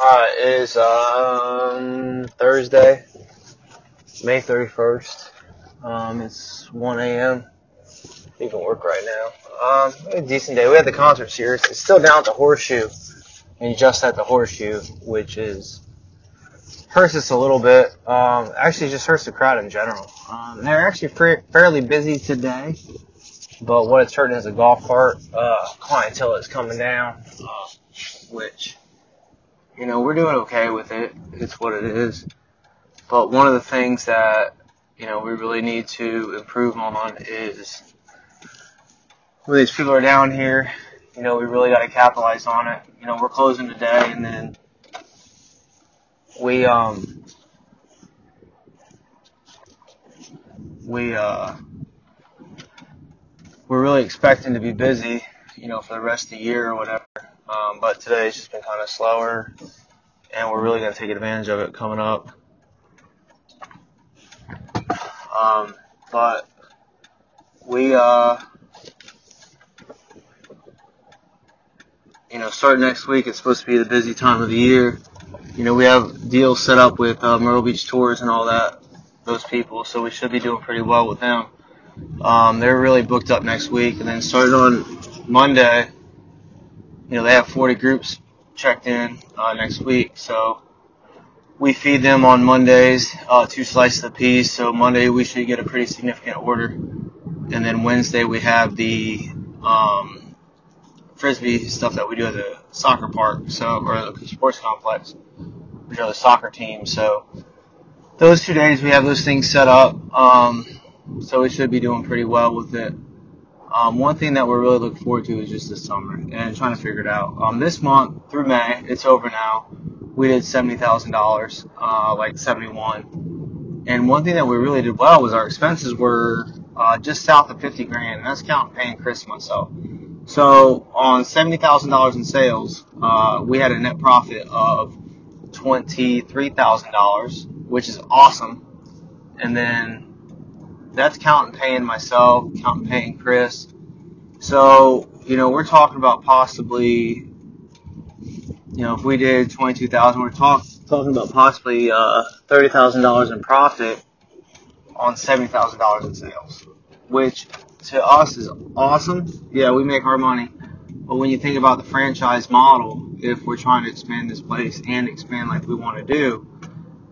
Uh, it is um, Thursday, May 31st. Um, it's 1 a.m. Can work right now. Um, a decent day. We had the concert series. It's still down at the Horseshoe, and just at the Horseshoe, which is hurts us a little bit. Um, actually, just hurts the crowd in general. Um, they're actually fa- fairly busy today, but what it's hurting is a golf cart uh, clientele is coming down, uh, which you know we're doing okay with it. It's what it is. But one of the things that you know we really need to improve on is when these people are down here. You know, we really got to capitalize on it. You know, we're closing today, and then we um we uh we're really expecting to be busy, you know, for the rest of the year or whatever. Um, but today's just been kind of slower, and we're really gonna take advantage of it coming up. Um, but we uh you know, starting next week, it's supposed to be the busy time of the year. You know, we have deals set up with uh, Myrtle Beach Tours and all that, those people, so we should be doing pretty well with them. Um, they're really booked up next week, and then starting on Monday, you know, they have 40 groups checked in uh, next week, so we feed them on Mondays, uh, two slices apiece. So Monday we should get a pretty significant order, and then Wednesday we have the um, frisbee stuff that we do at the soccer park, so or the sports complex, which are the soccer team. So those two days we have those things set up. Um, so we should be doing pretty well with it. Um, one thing that we're really looking forward to is just the summer and trying to figure it out. Um, this month through May, it's over now. We did seventy thousand dollars, uh, like seventy one. And one thing that we really did well was our expenses were uh, just south of fifty grand, and that's counting paying Chris myself. So on seventy thousand dollars in sales, uh, we had a net profit of twenty three thousand dollars, which is awesome. And then that's counting paying myself, counting paying Chris. So you know we're talking about possibly, you know, if we did twenty two thousand, we're talk, talking about possibly uh, thirty thousand dollars in profit on seventy thousand dollars in sales, which to us is awesome. Yeah, we make our money. But when you think about the franchise model, if we're trying to expand this place and expand like we want to do,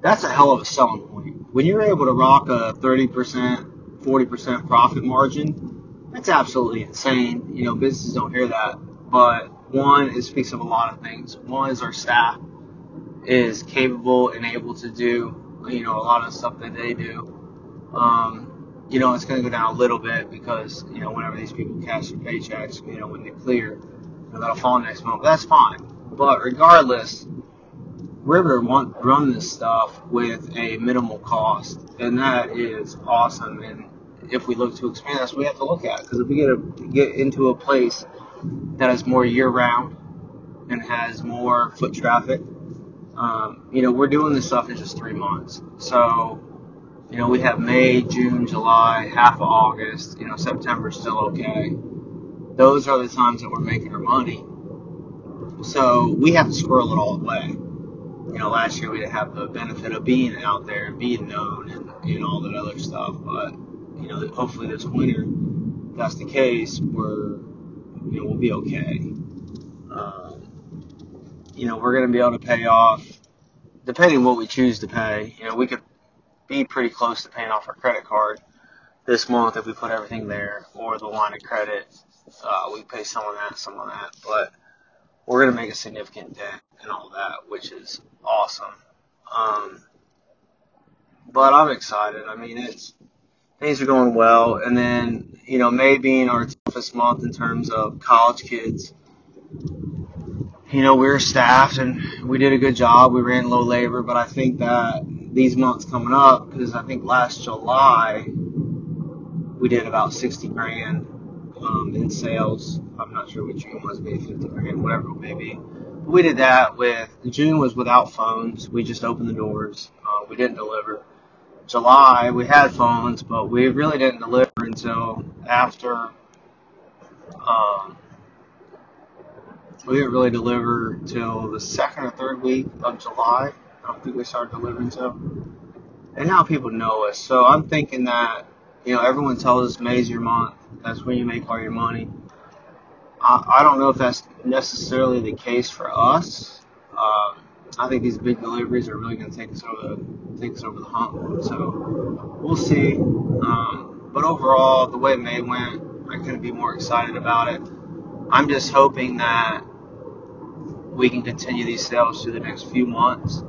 that's a hell of a selling point. When you're able to rock a 30%, 40% profit margin, that's absolutely insane. You know, businesses don't hear that. But one, it speaks of a lot of things. One is our staff is capable and able to do, you know, a lot of stuff that they do. Um, you know, it's going to go down a little bit because, you know, whenever these people cash their paychecks, you know, when they clear, you know, that'll fall next month. That's fine. But regardless, to want, run this stuff with a minimal cost, and that is awesome. And if we look to expand that's what we have to look at because if we get a, get into a place that is more year round and has more foot traffic, um, you know, we're doing this stuff in just three months. So you know, we have May, June, July, half of August, you know, September's still okay. Those are the times that we're making our money. So we have to squirrel it all away. You know, last year we didn't have the benefit of being out there and being known and, and all that other stuff, but, you know, hopefully this winter, if that's the case, we're, you know, we'll be okay. Um, you know, we're going to be able to pay off, depending on what we choose to pay. You know, we could be pretty close to paying off our credit card this month if we put everything there, or the line of credit. Uh, we pay some on that, some on that, but we're gonna make a significant dent and all that, which is awesome. Um, but I'm excited. I mean, it's things are going well, and then you know, May being our toughest month in terms of college kids. You know, we were staffed and we did a good job. We ran low labor, but I think that these months coming up, because I think last July we did about 60 grand um, in sales. I'm not sure what June was, maybe 50 grand, whatever it may be. But we did that with June was without phones. We just opened the doors. Uh, we didn't deliver. July we had phones, but we really didn't deliver until after um, we didn't really deliver till the second or third week of July. I don't think we started delivering till. And now people know us. So I'm thinking that, you know, everyone tells us May's your month. That's when you make all your money. I, I don't know if that's necessarily the case for us. Um, I think these big deliveries are really going to take us over the take us over the hump. So we'll see. Um, but overall, the way May went, I couldn't be more excited about it. I'm just hoping that we can continue these sales through the next few months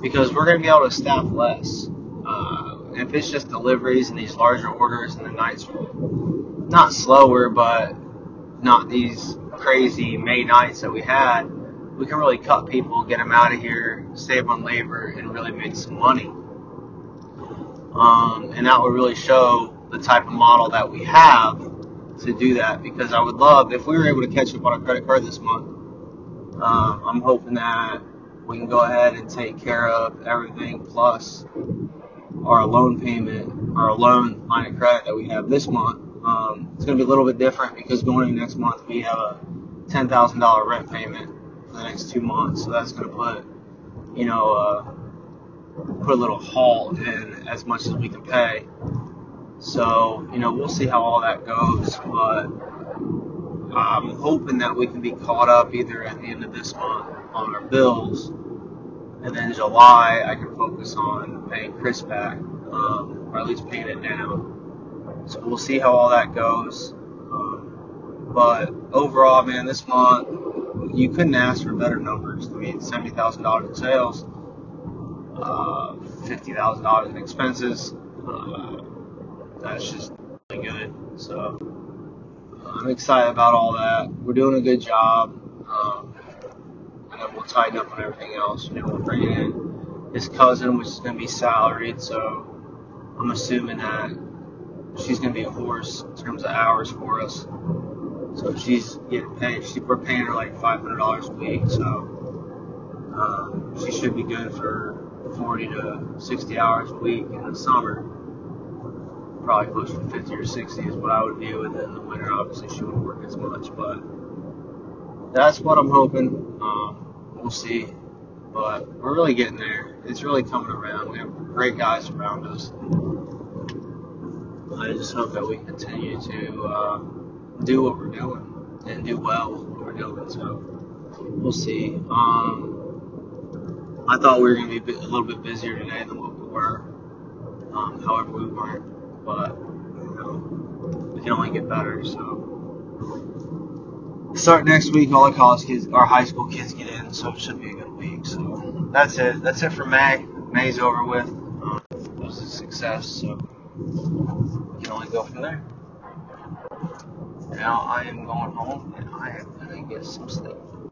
because we're going to be able to staff less. Uh, if it's just deliveries and these larger orders and the nights are not slower, but not these crazy May nights that we had, we can really cut people, get them out of here, save on labor, and really make some money. Um, and that would really show the type of model that we have to do that because I would love if we were able to catch up on a credit card this month. Um, I'm hoping that we can go ahead and take care of everything plus our loan payment, our loan line of credit that we have this month. Um, it's going to be a little bit different because going into next month we have a $10,000 rent payment for the next two months, so that's going to put, you know, uh, put a little halt in as much as we can pay. So, you know, we'll see how all that goes, but I'm hoping that we can be caught up either at the end of this month on our bills, and then July I can focus on paying Chris back, um, or at least paying it down. So we'll see how all that goes. Um, but overall, man, this month you couldn't ask for better numbers. I mean, seventy thousand dollars in sales, uh, fifty thousand dollars in expenses. Uh, that's just really good. So I'm excited about all that. We're doing a good job. Um, and then we'll tighten up on everything else. You know, we're bringing in his cousin, which is going to be salaried. So I'm assuming that she's going to be a horse in terms of hours for us. So she's getting paid. She, we're paying her like $500 a week. So um, she should be good for 40 to 60 hours a week in the summer probably closer to 50 or 60 is what I would view. And then in the winter, obviously, she wouldn't work as much. But that's what I'm hoping. Um, we'll see. But we're really getting there. It's really coming around. We have great guys around us. I just hope that we continue to uh, do what we're doing and do well what we're doing. So we'll see. Um, I thought we were going to be a little bit busier today than what we were. Um, however, we weren't but you know, we can only get better. So start next week. All the college kids, our high school kids get in, so it should be a good week. So that's it. That's it for May. May's over with. Um, it was a success, so we can only go from there. Now I am going home and I am gonna get some sleep.